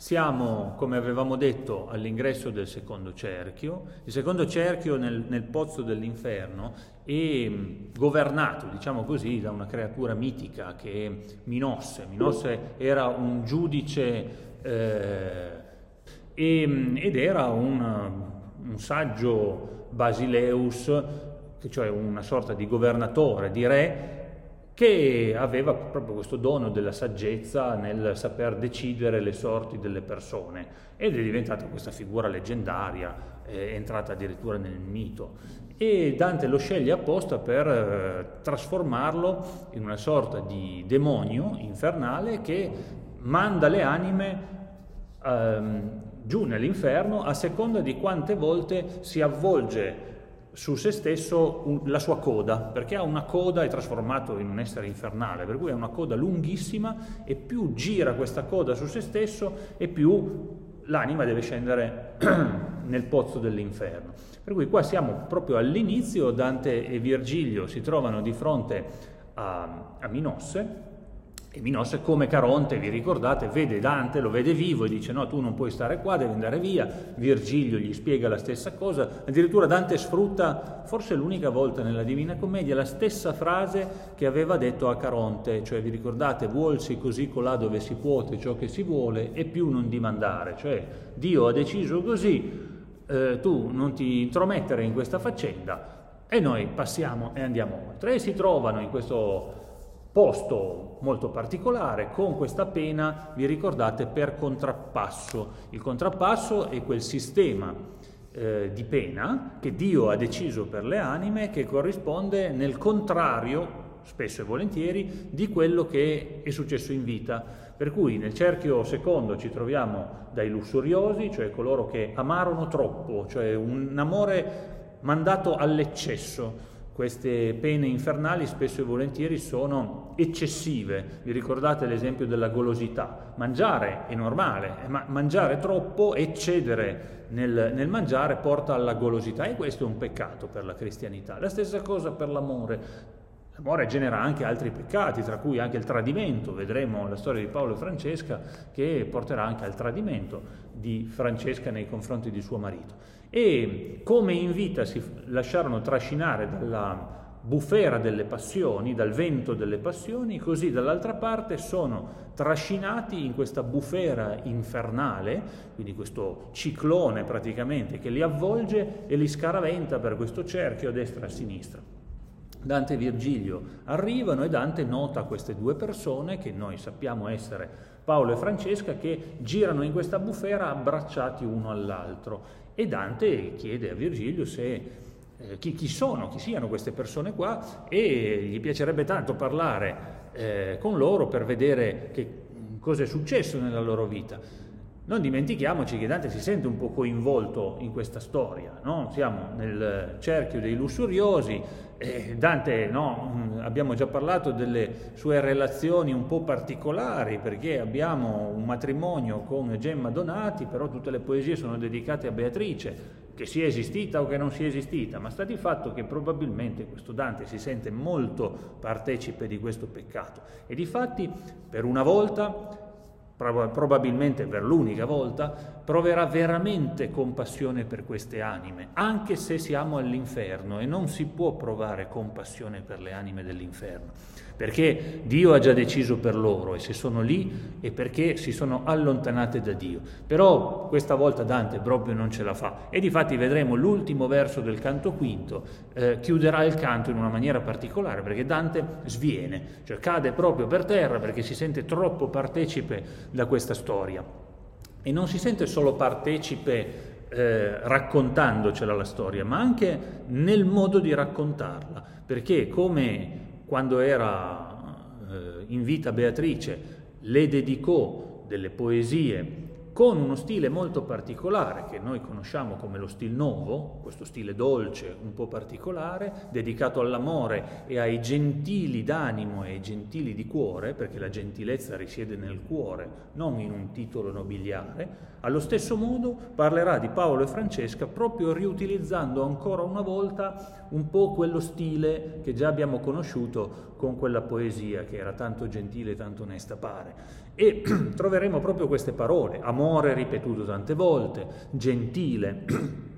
Siamo, come avevamo detto, all'ingresso del secondo cerchio. Il secondo cerchio nel, nel pozzo dell'inferno è mm, governato, diciamo così, da una creatura mitica che è Minosse. Minosse era un giudice eh, e, mm, ed era un, un saggio basileus, cioè una sorta di governatore, di re, che aveva proprio questo dono della saggezza nel saper decidere le sorti delle persone ed è diventata questa figura leggendaria, è entrata addirittura nel mito. E Dante lo sceglie apposta per eh, trasformarlo in una sorta di demonio infernale che manda le anime ehm, giù nell'inferno a seconda di quante volte si avvolge su se stesso la sua coda, perché ha una coda, è trasformato in un essere infernale, per cui ha una coda lunghissima e più gira questa coda su se stesso e più l'anima deve scendere nel pozzo dell'inferno. Per cui qua siamo proprio all'inizio, Dante e Virgilio si trovano di fronte a, a Minosse, e Minosse come Caronte, vi ricordate, vede Dante, lo vede vivo e dice no, tu non puoi stare qua, devi andare via. Virgilio gli spiega la stessa cosa. Addirittura Dante sfrutta, forse l'unica volta nella Divina Commedia, la stessa frase che aveva detto a Caronte, cioè vi ricordate, vuolsi così colà dove si può ciò che si vuole e più non dimandare. Cioè Dio ha deciso così, eh, tu non ti intromettere in questa faccenda e noi passiamo e andiamo oltre. E si trovano in questo posto molto particolare con questa pena, vi ricordate, per contrappasso. Il contrappasso è quel sistema eh, di pena che Dio ha deciso per le anime che corrisponde nel contrario, spesso e volentieri, di quello che è successo in vita. Per cui nel cerchio secondo ci troviamo dai lussuriosi, cioè coloro che amarono troppo, cioè un amore mandato all'eccesso, queste pene infernali spesso e volentieri sono eccessive. Vi ricordate l'esempio della golosità? Mangiare è normale, ma mangiare troppo, eccedere nel, nel, mangiare porta alla golosità e questo è un peccato per la cristianità. La stessa cosa per l'amore. L'amore genera anche altri peccati, tra cui anche il tradimento. Vedremo la storia di Paolo e Francesca che porterà anche al tradimento di Francesca nei confronti di suo marito e come in vita si lasciarono trascinare dalla bufera delle passioni, dal vento delle passioni, così dall'altra parte sono trascinati in questa bufera infernale, quindi questo ciclone praticamente che li avvolge e li scaraventa per questo cerchio a destra e a sinistra. Dante e Virgilio arrivano e Dante nota queste due persone che noi sappiamo essere Paolo e Francesca che girano in questa bufera abbracciati uno all'altro e Dante chiede a Virgilio se, eh, chi, chi, sono, chi siano queste persone qua e gli piacerebbe tanto parlare eh, con loro per vedere che, cosa è successo nella loro vita. Non dimentichiamoci che Dante si sente un po' coinvolto in questa storia, no? siamo nel cerchio dei lussuriosi, Dante, no, mm, abbiamo già parlato delle sue relazioni un po' particolari perché abbiamo un matrimonio con Gemma Donati, però tutte le poesie sono dedicate a Beatrice, che sia esistita o che non sia esistita, ma sta di fatto che probabilmente questo Dante si sente molto partecipe di questo peccato e di fatti per una volta probabilmente per l'unica volta, proverà veramente compassione per queste anime, anche se siamo all'inferno e non si può provare compassione per le anime dell'inferno perché Dio ha già deciso per loro e se sono lì è perché si sono allontanate da Dio. Però questa volta Dante proprio non ce la fa e difatti vedremo l'ultimo verso del canto quinto, eh, chiuderà il canto in una maniera particolare perché Dante sviene, cioè cade proprio per terra perché si sente troppo partecipe da questa storia. E non si sente solo partecipe eh, raccontandocela la storia, ma anche nel modo di raccontarla, perché come quando era eh, in vita Beatrice, le dedicò delle poesie con uno stile molto particolare che noi conosciamo come lo stil nuovo, questo stile dolce, un po' particolare, dedicato all'amore e ai gentili d'animo e ai gentili di cuore, perché la gentilezza risiede nel cuore, non in un titolo nobiliare, allo stesso modo parlerà di Paolo e Francesca proprio riutilizzando ancora una volta un po' quello stile che già abbiamo conosciuto con quella poesia che era tanto gentile e tanto onesta pare. E troveremo proprio queste parole, amore ripetuto tante volte, gentile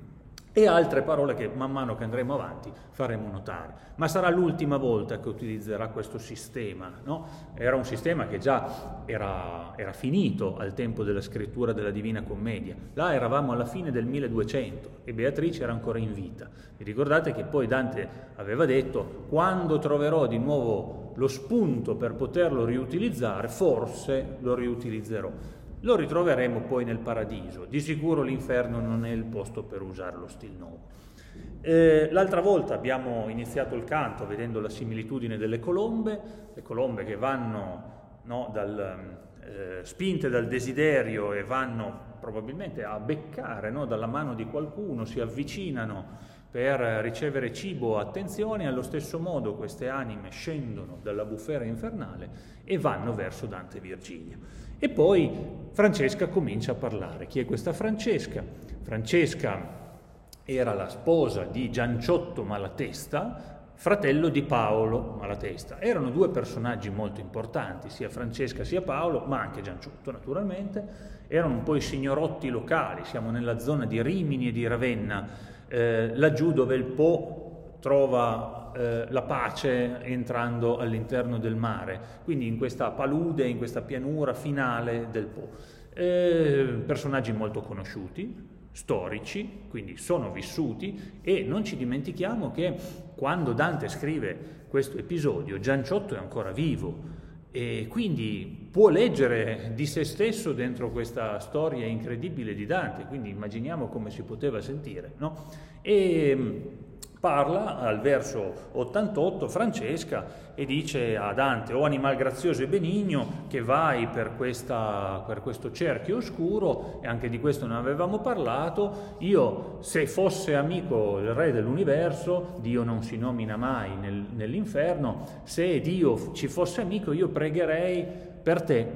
e altre parole che man mano che andremo avanti faremo notare. Ma sarà l'ultima volta che utilizzerà questo sistema. No? Era un sistema che già era, era, finito al tempo della scrittura della Divina Commedia. Là eravamo alla fine del 1200 e Beatrice era ancora in vita. Vi ricordate che poi Dante aveva detto quando troverò di nuovo lo spunto per poterlo riutilizzare, forse lo riutilizzerò lo ritroveremo poi nel paradiso. Di sicuro l'inferno non è il posto per usare lo stil nuovo. Eh, l'altra volta abbiamo iniziato il canto vedendo la similitudine delle colombe, le colombe che vanno no, dal, eh, spinte dal desiderio e vanno probabilmente a beccare no, dalla mano di qualcuno, si avvicinano per ricevere cibo o attenzione, allo stesso modo queste anime scendono dalla bufera infernale e vanno verso Dante Virgilio. E poi Francesca comincia a parlare. Chi è questa Francesca? Francesca era la sposa di Gianciotto Malatesta, fratello di Paolo Malatesta. Erano due personaggi molto importanti, sia Francesca sia Paolo, ma anche Gianciotto naturalmente. Erano un po' i signorotti locali, siamo nella zona di Rimini e di Ravenna, eh, laggiù dove il Po trova eh, la pace entrando all'interno del mare, quindi in questa palude, in questa pianura finale del Po. Eh, personaggi molto conosciuti, storici, quindi sono vissuti e non ci dimentichiamo che quando Dante scrive questo episodio Gianciotto è ancora vivo e quindi può leggere di se stesso dentro questa storia incredibile di Dante, quindi immaginiamo come si poteva sentire. No? E, parla al verso 88 Francesca e dice a Dante, o animal grazioso e benigno, che vai per, questa, per, questo cerchio oscuro, e anche di questo ne avevamo parlato, io se fosse amico il re dell'universo, Dio non si nomina mai nel, nell'inferno, se Dio ci fosse amico io pregherei per te,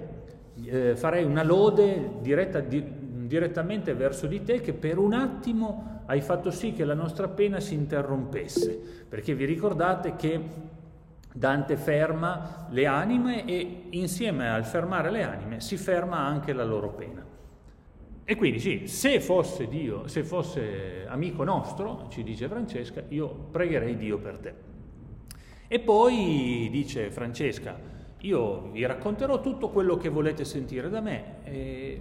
eh, farei una lode diretta, di, direttamente verso di te che per un attimo hai fatto sì che la nostra pena si interrompesse, perché vi ricordate che Dante ferma le anime e insieme al fermare le anime si ferma anche la loro pena. E quindi sì, se fosse Dio, se fosse amico nostro, ci dice Francesca, io pregherei Dio per te. E poi dice Francesca, io vi racconterò tutto quello che volete sentire da me. E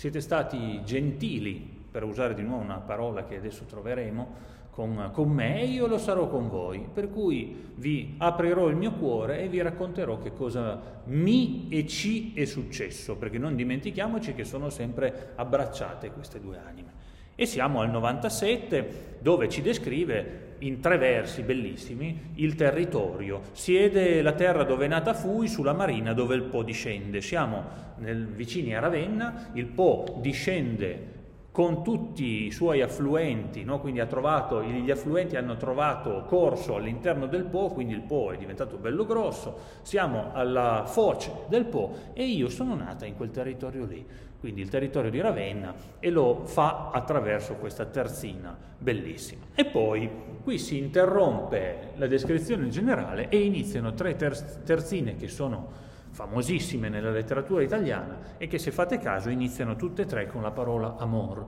siete stati gentili per usare di nuovo una parola che adesso troveremo, con, con, me e io lo sarò con voi, per cui vi aprirò il mio cuore e vi racconterò che cosa mi e ci è successo, perché non dimentichiamoci che sono sempre abbracciate queste due anime. E siamo al 97 dove ci descrive in tre versi bellissimi il territorio. Siede la terra dove è nata fui, sulla marina dove il Po discende. Siamo nel, vicini a Ravenna, il Po discende con tutti i suoi affluenti, no? quindi trovato, gli affluenti hanno trovato corso all'interno del Po, quindi il Po è diventato bello grosso, siamo alla foce del Po e io sono nata in quel territorio lì, quindi il territorio di Ravenna e lo fa attraverso questa terzina bellissima. E poi qui si interrompe la descrizione generale e iniziano tre terzine che sono famosissime nella letteratura italiana e che se fate caso iniziano tutte e tre con la parola amor.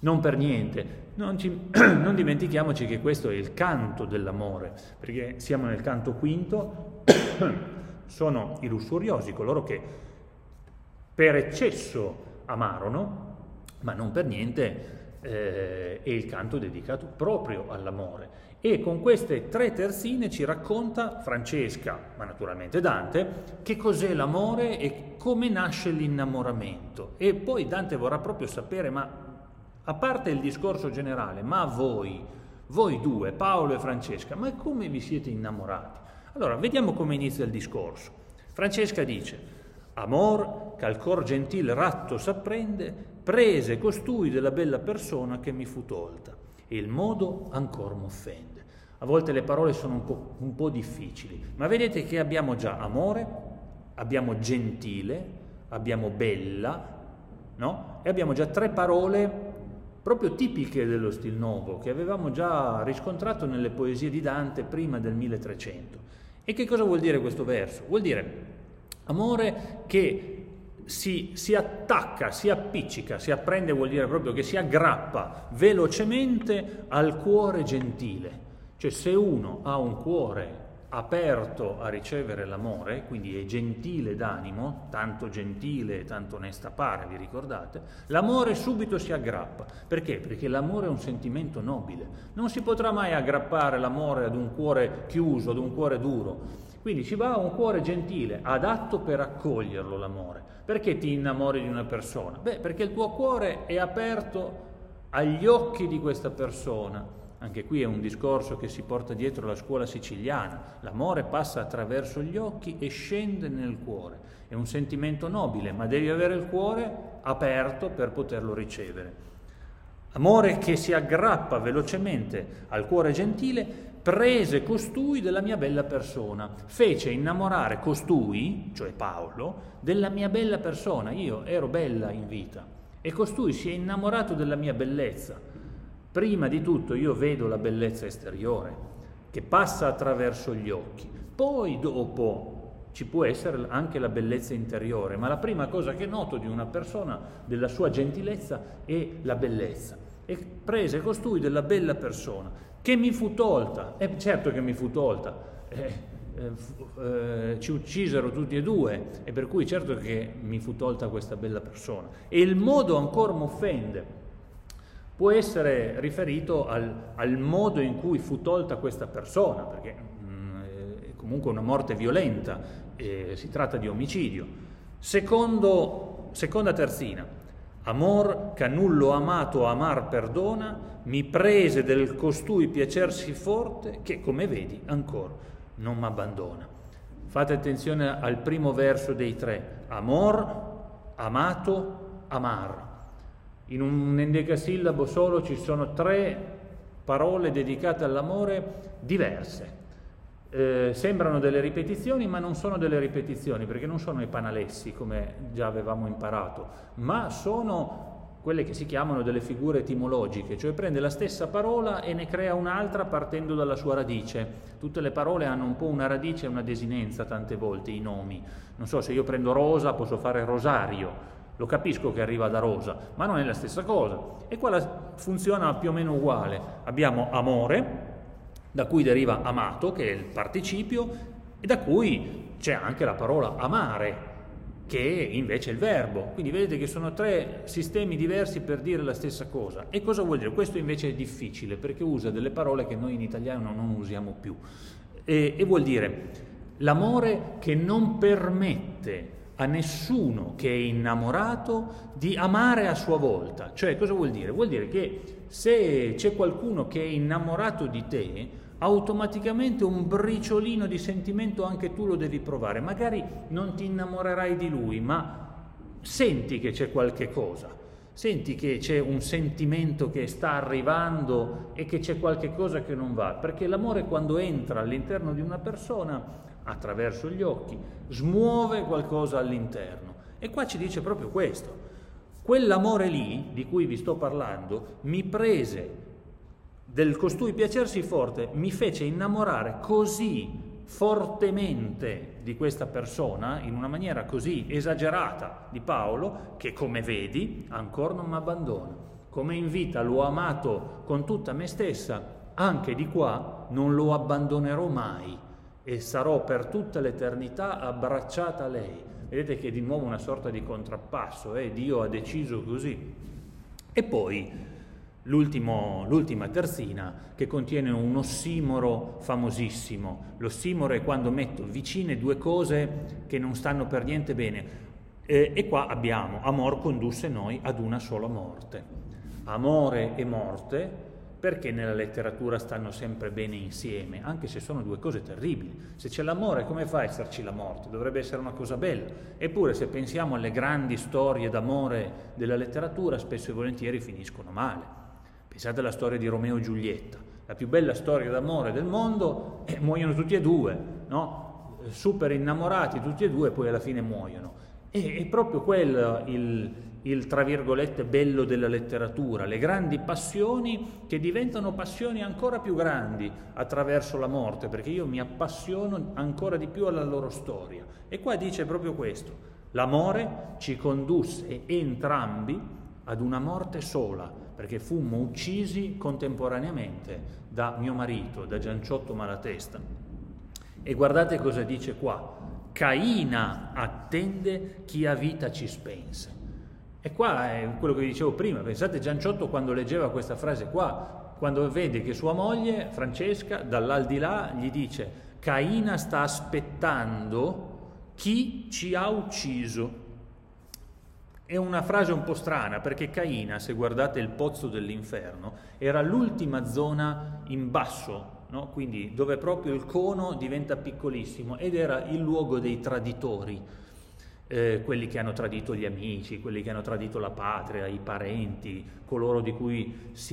Non per niente, non, ci, non dimentichiamoci che questo è il canto dell'amore, perché siamo nel canto quinto, sono i lussuriosi, coloro che per eccesso amarono, ma non per niente eh, è il canto dedicato proprio all'amore. E con queste tre terzine ci racconta Francesca, ma naturalmente Dante, che cos'è l'amore e come nasce l'innamoramento. E poi Dante vorrà proprio sapere, ma a parte il discorso generale, ma voi, voi due, Paolo e Francesca, ma come vi siete innamorati? Allora, vediamo come inizia il discorso. Francesca dice, amor, ch'al cor gentil ratto s'apprende, prese costui della bella persona che mi fu tolta, e il modo ancor m'offende. A volte le parole sono un po', un po' difficili, ma vedete che abbiamo già amore, abbiamo gentile, abbiamo bella, no? E abbiamo già tre parole proprio tipiche dello stil nuovo, che avevamo già riscontrato nelle poesie di Dante prima del 1300. E che cosa vuol dire questo verso? Vuol dire amore che si, si, attacca, si appiccica, si apprende vuol dire proprio che si aggrappa velocemente al cuore gentile. Cioè se uno ha un cuore aperto a ricevere l'amore, quindi è gentile d'animo, tanto gentile e tanto onesta pare, vi ricordate, l'amore subito si aggrappa. Perché? Perché l'amore è un sentimento nobile. Non si potrà mai aggrappare l'amore ad un cuore chiuso, ad un cuore duro. Quindi ci va un cuore gentile, adatto per accoglierlo l'amore. Perché ti innamori di una persona? Beh, perché il tuo cuore è aperto agli occhi di questa persona anche qui è un discorso che si porta dietro la scuola siciliana. L'amore passa attraverso gli occhi e scende nel cuore. È un sentimento nobile, ma devi avere il cuore aperto per poterlo ricevere. Amore che si aggrappa velocemente al cuore gentile, prese costui della mia bella persona, fece innamorare costui, cioè Paolo, della mia bella persona. Io ero bella in vita e costui si è innamorato della mia bellezza. Prima di tutto io vedo la bellezza esteriore che passa attraverso gli occhi, poi dopo ci può essere anche la bellezza interiore, ma la prima cosa che noto di una persona, della sua gentilezza, è la bellezza. E prese costui della bella persona, che mi fu tolta, e certo che mi fu tolta, eh, eh, ci uccisero tutti e due, e per cui certo che mi fu tolta questa bella persona. E il modo ancora mi offende, può essere riferito al, al, modo in cui fu tolta questa persona, perché comunque una morte violenta, eh, si tratta di omicidio. Secondo, seconda terzina, amor canullo amato amar perdona, mi prese del costui piacersi forte che come vedi ancora non m'abbandona. Fate attenzione al primo verso dei tre, amor, amato, amar. In un endecasillabo solo ci sono tre parole dedicate all'amore diverse. Eh, sembrano delle ripetizioni, ma non sono delle ripetizioni, perché non sono i panalessi, come già avevamo imparato, ma sono quelle che si chiamano delle figure etimologiche, cioè prende la stessa parola e ne crea un'altra partendo dalla sua radice. Tutte le parole hanno un po' una radice e una desinenza tante volte, i nomi. Non so, se io prendo rosa posso fare rosario, lo capisco che arriva da rosa, ma non è la stessa cosa. E qua funziona più o meno uguale. Abbiamo amore, da cui deriva amato, che è il participio, e da cui c'è anche la parola amare, che invece è il verbo. Quindi vedete che sono tre sistemi diversi per dire la stessa cosa. E cosa vuol dire? Questo invece è difficile perché usa delle parole che noi in italiano non usiamo più. E, e vuol dire l'amore che non permette a nessuno che è innamorato di amare a sua volta. Cioè, cosa vuol dire? Vuol dire che se c'è qualcuno che è innamorato di te, automaticamente un briciolino di sentimento anche tu lo devi provare. Magari non ti innamorerai di lui, ma senti che c'è qualche cosa. Senti che c'è un sentimento che sta arrivando e che c'è qualche cosa che non va, perché l'amore quando entra all'interno di una persona attraverso gli occhi, smuove qualcosa all'interno. E qua ci dice proprio questo. Quell'amore lì, di cui vi sto parlando, mi prese del costui piacersi forte, mi fece innamorare così fortemente di questa persona, in una maniera così esagerata di Paolo, che come vedi ancora non mi abbandona. Come in vita l'ho amato con tutta me stessa, anche di qua non lo abbandonerò mai e sarò per tutta l'eternità abbracciata a lei. Vedete che è di nuovo una sorta di contrappasso, eh? Dio ha deciso così. E poi l'ultima terzina che contiene un ossimoro famosissimo. L'ossimoro è quando metto vicine due cose che non stanno per niente bene. Eh, e qua abbiamo amor condusse noi ad una sola morte. Amore e morte perché nella letteratura stanno sempre bene insieme, anche se sono due cose terribili. Se c'è l'amore, come fa a esserci la morte? Dovrebbe essere una cosa bella. Eppure, se pensiamo alle grandi storie d'amore della letteratura, spesso e volentieri finiscono male. Pensate alla storia di Romeo e Giulietta, la più bella storia d'amore del mondo, e muoiono tutti e due, no? Super innamorati tutti e due, e poi alla fine muoiono. E è proprio quello il, il tra virgolette bello della letteratura, le grandi passioni che diventano passioni ancora più grandi attraverso la morte, perché io mi appassiono ancora di più alla loro storia. E qua dice proprio questo, L'amore ci condusse entrambi ad una morte sola, perché fummo uccisi contemporaneamente da mio marito, da Gianciotto Malatesta. E guardate cosa dice qua. Caina attende chi a vita ci spense. E qua è quello che dicevo prima, pensate Gianciotto quando leggeva questa frase qua, quando vede che sua moglie, Francesca, dall'aldilà gli dice Caina sta aspettando chi ci ha ucciso. È una frase un po' strana perché Caina, se guardate il pozzo dell'inferno, era l'ultima zona in basso, no? quindi dove proprio il cono diventa piccolissimo ed era il luogo dei traditori, eh, quelli che hanno tradito gli amici, quelli che hanno tradito la patria, i parenti, di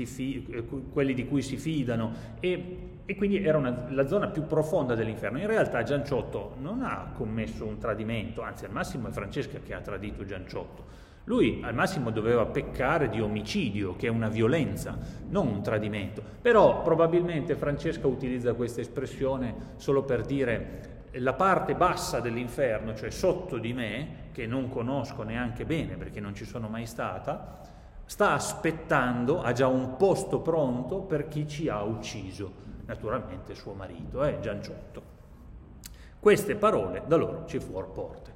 fi- eh, quelli di cui si fidano e, e quindi era una, la zona più profonda dell'inferno. In realtà Gianciotto non ha commesso un tradimento, anzi al massimo è Francesca che ha tradito Gianciotto. Lui al massimo doveva peccare di omicidio, che è una violenza, non un tradimento. Però probabilmente Francesca utilizza questa espressione solo per dire la parte bassa dell'inferno, cioè sotto di me, che non conosco neanche bene perché non ci sono mai stata, sta aspettando, ha già un posto pronto per chi ci ha ucciso, naturalmente suo marito, eh, Gianciotto. Queste parole da loro ci furono porte.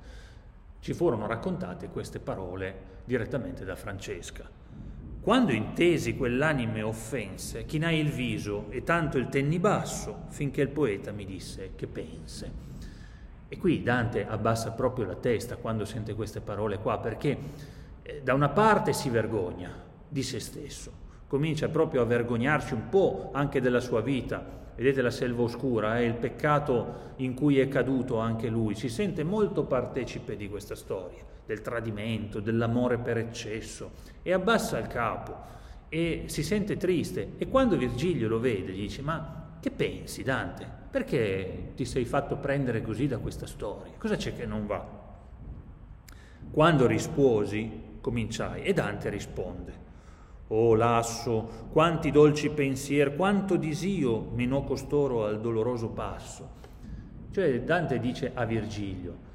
Ci furono raccontate queste parole direttamente da Francesca. Quando intesi quell'anime offense, chinai il viso e tanto il tenni basso, finché il poeta mi disse che pense. E qui Dante abbassa proprio la testa quando sente queste parole qua, perché eh, da una parte si vergogna di se stesso, comincia proprio a vergognarsi un po' anche della sua vita, Vedete la selva oscura, è il peccato in cui è caduto anche lui. Si sente molto partecipe di questa storia, del tradimento, dell'amore per eccesso, e abbassa il capo e si sente triste. E quando Virgilio lo vede, gli dice: Ma che pensi, Dante? Perché ti sei fatto prendere così da questa storia? Cosa c'è che non va? Quando risposi, cominciai, e Dante risponde. Oh lasso, quanti dolci pensier, quanto disio menò costoro al doloroso passo. Cioè Dante dice a Virgilio,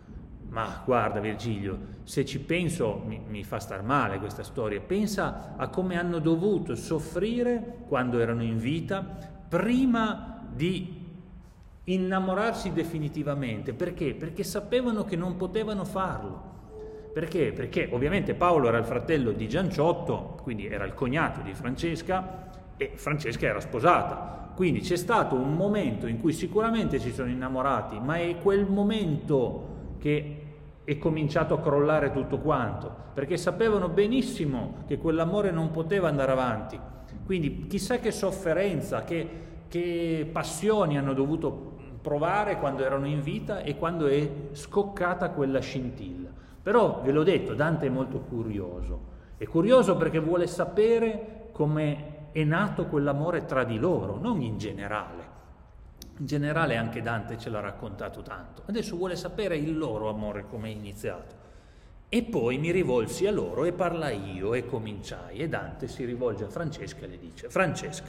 ma guarda Virgilio, se ci penso mi, mi, fa star male questa storia, pensa a come hanno dovuto soffrire quando erano in vita prima di innamorarsi definitivamente. Perché? Perché sapevano che non potevano farlo. Perché? Perché ovviamente Paolo era il fratello di Gianciotto, quindi era il cognato di Francesca e Francesca era sposata. Quindi c'è stato un momento in cui sicuramente si sono innamorati, ma è quel momento che è cominciato a crollare tutto quanto, perché sapevano benissimo che quell'amore non poteva andare avanti. Quindi chissà che sofferenza, che, che passioni hanno dovuto provare quando erano in vita e quando è scoccata quella scintilla. Però ve l'ho detto, Dante è molto curioso. È curioso perché vuole sapere come è nato quell'amore tra di loro, non in generale. In generale anche Dante ce l'ha raccontato tanto. Adesso vuole sapere il loro amore come è iniziato. E poi mi rivolsi a loro e parlai io e cominciai. E Dante si rivolge a Francesca e le dice, Francesca,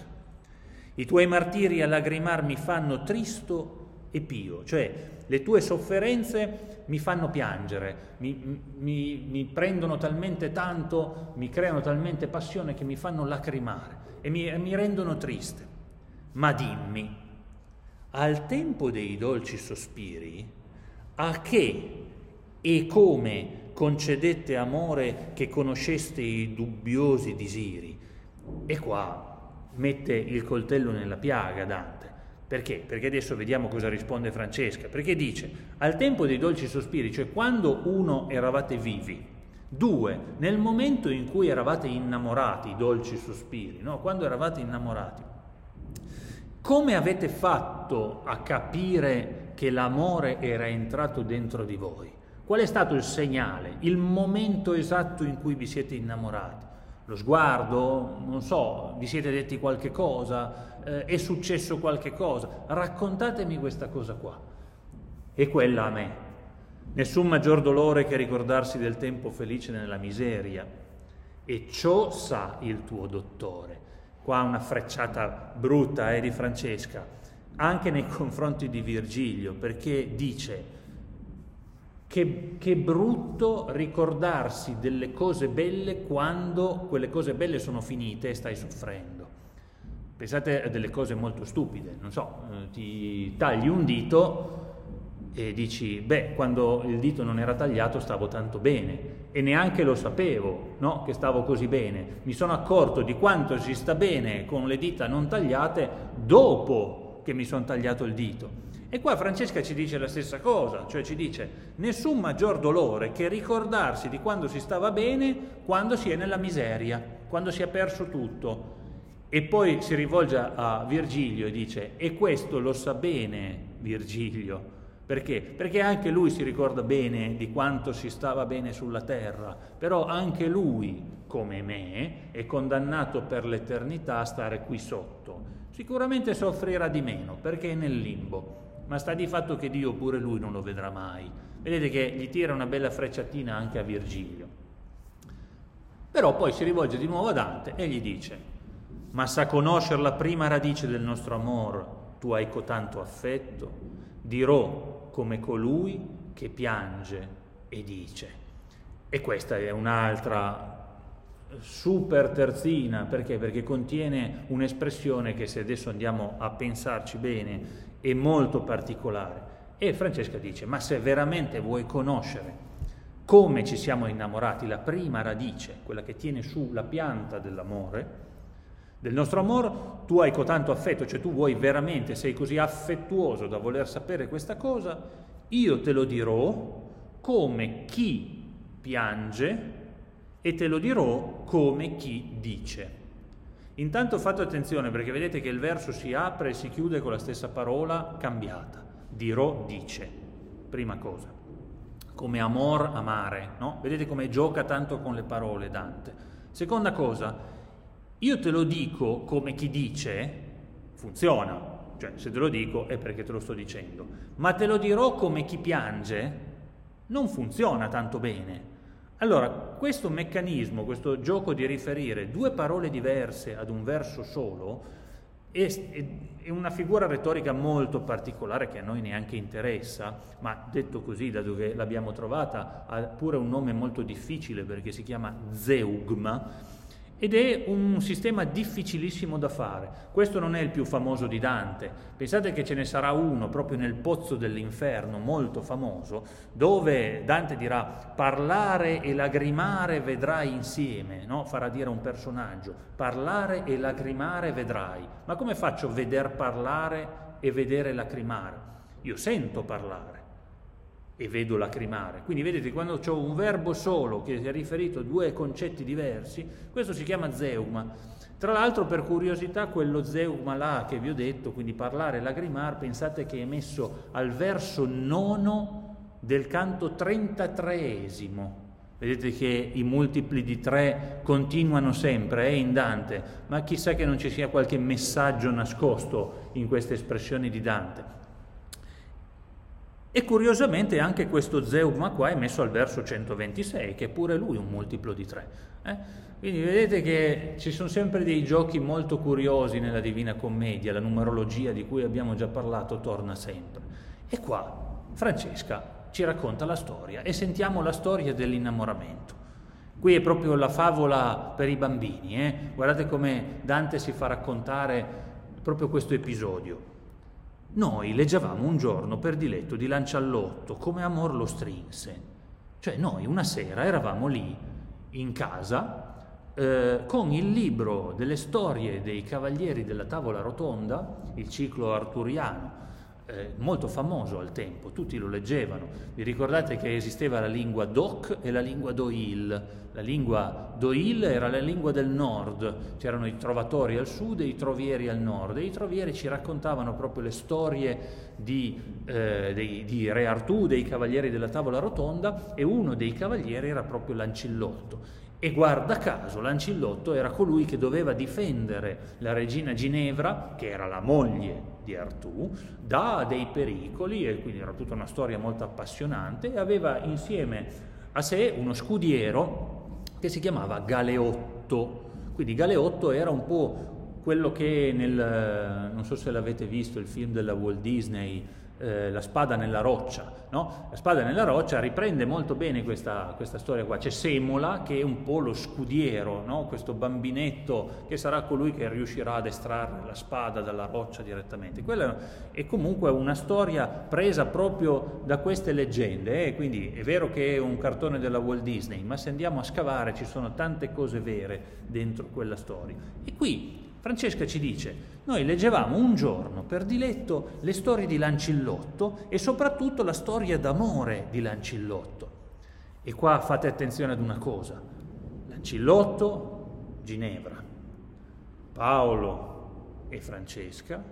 i tuoi martiri a lagrimar mi fanno tristo e pio, cioè le tue sofferenze mi fanno piangere, mi, mi, mi, prendono talmente tanto, mi creano talmente passione che mi fanno lacrimare e mi, mi rendono triste. Ma dimmi, al tempo dei dolci sospiri, a che e come concedette amore che conosceste i dubbiosi disiri? E qua mette il coltello nella piaga Dante perché? Perché adesso vediamo cosa risponde Francesca. Perché dice, al tempo dei dolci sospiri, cioè quando uno eravate vivi, due, nel momento in cui eravate innamorati, i dolci sospiri, no? quando eravate innamorati, come avete fatto a capire che l'amore era entrato dentro di voi? Qual è stato il segnale, il momento esatto in cui vi siete innamorati? Lo sguardo? Non so, vi siete detti qualche cosa? eh, è successo qualche cosa, raccontatemi questa cosa qua. E quella a me. Nessun maggior dolore che ricordarsi del tempo felice nella miseria. E ciò sa il tuo dottore. Qua una frecciata brutta eh, di Francesca, anche nei confronti di Virgilio, perché dice che, che brutto ricordarsi delle cose belle quando quelle cose belle sono finite e stai soffrendo. Pensate a delle cose molto stupide, non so, eh, ti tagli un dito e dici, beh, quando il dito non era tagliato stavo tanto bene e neanche lo sapevo, no? Che stavo così bene. Mi sono accorto di quanto si sta bene con le dita non tagliate dopo che mi sono tagliato il dito. E qua Francesca ci dice la stessa cosa, cioè ci dice nessun maggior dolore che ricordarsi di quando si stava bene quando si è nella miseria, quando si è perso tutto. E poi si rivolge a Virgilio e dice e questo lo sa bene Virgilio, perché? Perché anche lui si ricorda bene di quanto si stava bene sulla terra, però anche lui, come me, è condannato per l'eternità a stare qui sotto. Sicuramente soffrirà di meno perché è nel limbo, ma sta di fatto che Dio pure lui non lo vedrà mai. Vedete che gli tira una bella frecciatina anche a Virgilio. Però poi si rivolge di nuovo a Dante e gli dice, ma sa conoscere la prima radice del nostro amore, tu hai cotanto affetto, dirò come colui che piange e dice. E questa è un'altra super terzina, perché? Perché contiene un'espressione che se adesso andiamo a pensarci bene è molto particolare. E Francesca dice, ma se veramente vuoi conoscere come ci siamo innamorati, la prima radice, quella che tiene su la pianta dell'amore, del nostro amore, tu hai cotanto affetto, cioè tu vuoi veramente, sei così affettuoso da voler sapere questa cosa, io te lo dirò come chi piange e te lo dirò come chi dice. Intanto fate attenzione perché vedete che il verso si apre e si chiude con la stessa parola cambiata. Dirò dice, prima cosa. Come amor, amare, no? Vedete come gioca tanto con le parole Dante. Seconda cosa, io te lo dico come chi dice, funziona, cioè se te lo dico è perché te lo sto dicendo, ma te lo dirò come chi piange, non funziona tanto bene. Allora, questo meccanismo, questo gioco di riferire due parole diverse ad un verso solo, è, una figura retorica molto particolare che a noi neanche interessa, ma detto così, da dove l'abbiamo trovata, ha pure un nome molto difficile perché si chiama zeugma, ed è un sistema difficilissimo da fare. Questo non è il più famoso di Dante. Pensate che ce ne sarà uno proprio nel pozzo dell'inferno, molto famoso, dove Dante dirà parlare e lagrimare vedrai insieme, no? farà dire a un personaggio, parlare e lagrimare vedrai. Ma come faccio a veder parlare e vedere lacrimare? Io sento parlare e vedo lacrimare. Quindi vedete, quando ho un verbo solo che è riferito a due concetti diversi, questo si chiama zeugma. Tra l'altro, per curiosità, quello zeugma là che vi ho detto, quindi parlare e lagrimare, pensate che è messo al verso nono del canto 33esimo. Vedete che i multipli di tre continuano sempre, è eh, in Dante, ma chissà che non ci sia qualche messaggio nascosto in queste espressioni di Dante. E curiosamente anche questo zeugma qua è messo al verso 126, che è pure lui un multiplo di 3. Eh? Quindi vedete che ci sono sempre dei giochi molto curiosi nella Divina Commedia, la numerologia di cui abbiamo già parlato torna sempre. E qua Francesca ci racconta la storia e sentiamo la storia dell'innamoramento. Qui è proprio la favola per i bambini, eh? guardate come Dante si fa raccontare proprio questo episodio. Noi leggevamo un giorno per diletto di Lanciallotto come amor lo strinse. Cioè noi una sera eravamo lì in casa eh, con il libro delle storie dei cavalieri della tavola rotonda, il ciclo arturiano, eh, molto famoso al tempo, tutti lo leggevano. Vi ricordate che esisteva la lingua Doc e la lingua Doil. La lingua Doil era la lingua del nord, c'erano i trovatori al sud e i trovieri al nord, e i trovieri ci raccontavano proprio le storie di, eh, dei, di Re Artù, dei cavalieri della tavola rotonda, e uno dei cavalieri era proprio Lancillotto. E guarda caso, Lancillotto era colui che doveva difendere la regina Ginevra, che era la moglie di Artù, da dei pericoli, e quindi era tutta una storia molto appassionante, e aveva insieme a sé uno scudiero che si chiamava Galeotto. Quindi Galeotto era un po' quello che nel, non so se l'avete visto, il film della Walt Disney, eh, La spada nella roccia. No? La spada nella roccia riprende molto bene questa, questa, storia qua. C'è Semola che è un po' lo scudiero, no? questo bambinetto che sarà colui che riuscirà ad estrarre la spada dalla roccia direttamente. Quella è comunque una storia presa proprio da queste leggende, eh? quindi è vero che è un cartone della Walt Disney, ma se andiamo a scavare ci sono tante cose vere dentro quella storia. E qui Francesca ci dice, noi leggevamo un giorno per diletto le storie di Lancillotto e soprattutto la storia d'amore di Lancillotto. E qua fate attenzione ad una cosa, Lancillotto, Ginevra, Paolo e Francesca,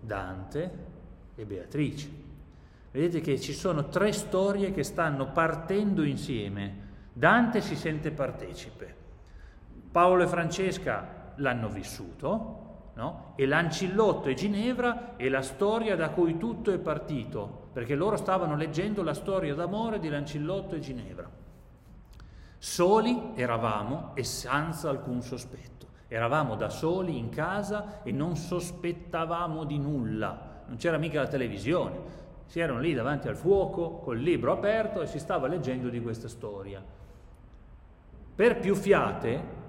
Dante e Beatrice. Vedete che ci sono tre storie che stanno partendo insieme. Dante si sente partecipe, Paolo e Francesca l'hanno vissuto, no? e Lancillotto e Ginevra è la storia da cui tutto è partito, perché loro stavano leggendo la storia d'amore di Lancillotto e Ginevra. Soli eravamo e senza alcun sospetto. Eravamo da soli in casa e non sospettavamo di nulla. Non c'era mica la televisione. Si erano lì davanti al fuoco col libro aperto e si stava leggendo di questa storia. Per più fiate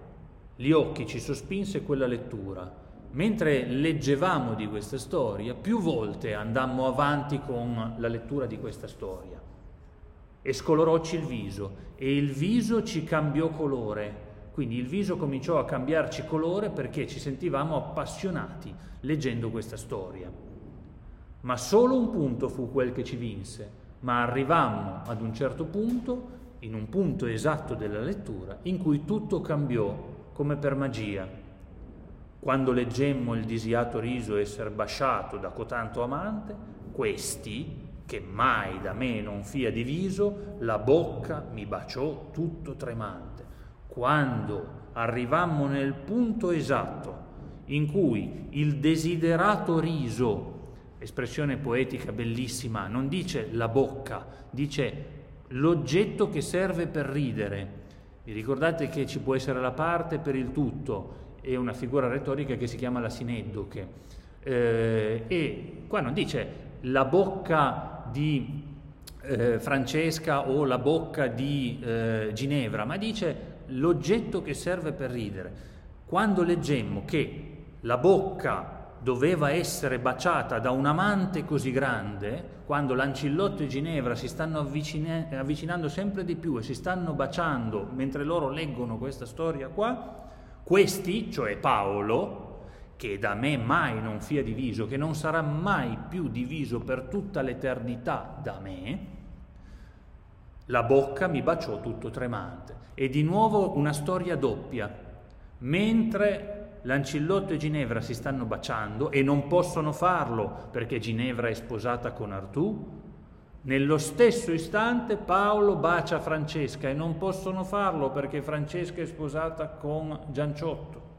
gli occhi ci sospinse quella lettura. Mentre leggevamo di questa storia, più volte andammo avanti con la lettura di questa storia. E scolorocci il viso, e il viso ci cambiò colore. Quindi il viso cominciò a cambiarci colore perché ci sentivamo appassionati leggendo questa storia. Ma solo un punto fu quel che ci vinse, ma arrivammo ad un certo punto, in un punto esatto della lettura, in cui tutto cambiò come per magia. Quando leggemmo il disiato riso esser basciato da cotanto amante, questi, che mai da me non fia diviso, la bocca mi baciò tutto tremante. Quando arrivammo nel punto esatto in cui il desiderato riso, espressione poetica bellissima, non dice la bocca, dice l'oggetto che serve per ridere, vi ricordate che ci può essere la parte per il tutto, è una figura retorica che si chiama la sineddoche. Eh, e qua non dice la bocca di eh, Francesca o la bocca di eh, Ginevra, ma dice l'oggetto che serve per ridere. Quando leggemmo che la bocca doveva essere baciata da un amante così grande, quando Lancillotto e Ginevra si stanno avvicina- avvicinando sempre di più e si stanno baciando mentre loro leggono questa storia qua, questi, cioè Paolo, che da me mai non fia diviso, che non sarà mai più diviso per tutta l'eternità da me, la bocca mi baciò tutto tremante. E di nuovo una storia doppia. Mentre Lancillotto e Ginevra si stanno baciando e non possono farlo perché Ginevra è sposata con Artù. Nello stesso istante Paolo bacia Francesca e non possono farlo perché Francesca è sposata con Gianciotto.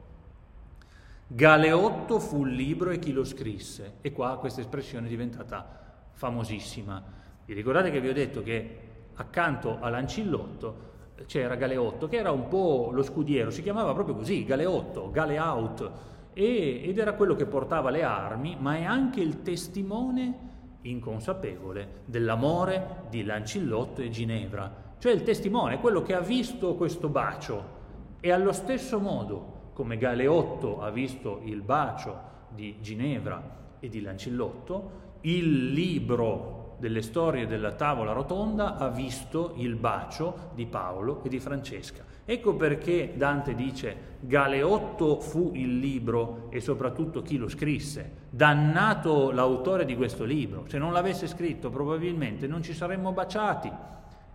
Galeotto fu il libro e chi lo scrisse. E qua questa espressione è diventata famosissima. Vi ricordate che vi ho detto che accanto a Lancillotto c'era Galeotto, che era un po' lo scudiero, si chiamava proprio così, Galeotto, Galeaut, e, ed era quello che portava le armi, ma è anche il testimone inconsapevole dell'amore di Lancillotto e Ginevra, cioè il testimone, quello che ha visto questo bacio e allo stesso modo come Galeotto ha visto il bacio di Ginevra e di Lancillotto, il libro delle storie della tavola rotonda ha visto il bacio di Paolo e di Francesca. Ecco perché Dante dice Galeotto fu il libro e soprattutto chi lo scrisse. Dannato l'autore di questo libro. Se non l'avesse scritto probabilmente non ci saremmo baciati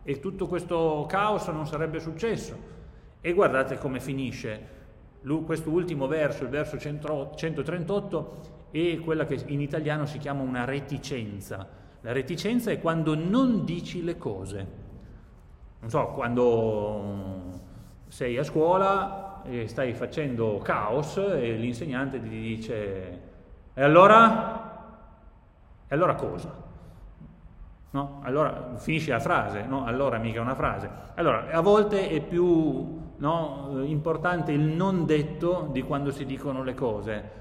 e tutto questo caos non sarebbe successo. E guardate come finisce questo ultimo verso, il verso 138, è quella che in italiano si chiama una reticenza la reticenza è quando non dici le cose. Non so, quando sei a scuola e stai facendo caos e l'insegnante ti dice e allora? E allora cosa? No? Allora finisci la frase, no? Allora mica una frase. Allora, a volte è più no, importante il non detto di quando si dicono le cose.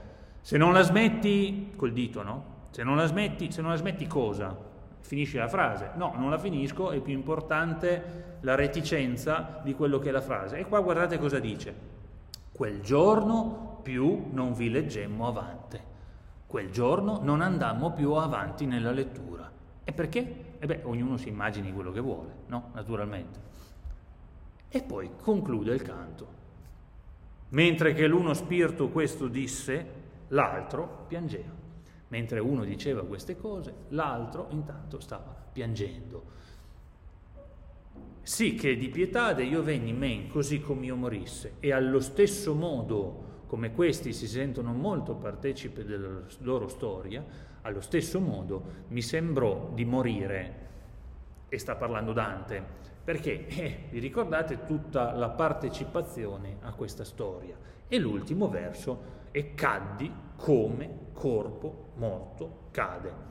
Se non la smetti, col dito, no? Se non la smetti, se non la smetti cosa? Finisci la frase? No, non la finisco, è più importante la reticenza di quello che è la frase. E qua guardate cosa dice. Quel giorno più non vi leggemmo avanti. Quel giorno non andammo più avanti nella lettura. E perché? E beh, ognuno si immagini quello che vuole, no? Naturalmente. E poi conclude il canto. Mentre che l'uno spirito questo disse, l'altro piangeva. Mentre uno diceva queste cose, l'altro intanto stava piangendo. Sì che di pietade io venni men così come io morisse, e allo stesso modo come questi si sentono molto partecipi della loro storia, allo stesso modo mi sembrò di morire, e sta parlando Dante, perché eh, vi ricordate tutta la partecipazione a questa storia. E l'ultimo verso e caddi come corpo morto cade.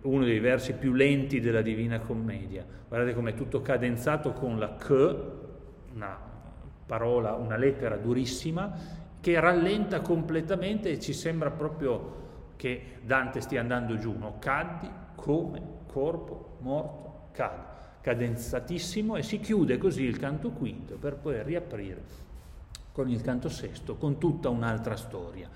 Uno dei versi più lenti della Divina Commedia. Guardate com'è tutto cadenzato con la K, una parola, una lettera durissima, che rallenta completamente e ci sembra proprio che Dante stia andando giù. No? Caddi come corpo morto cade. Cadenzatissimo e si chiude così il canto quinto per poi riaprire con il canto sesto, con tutta un'altra storia.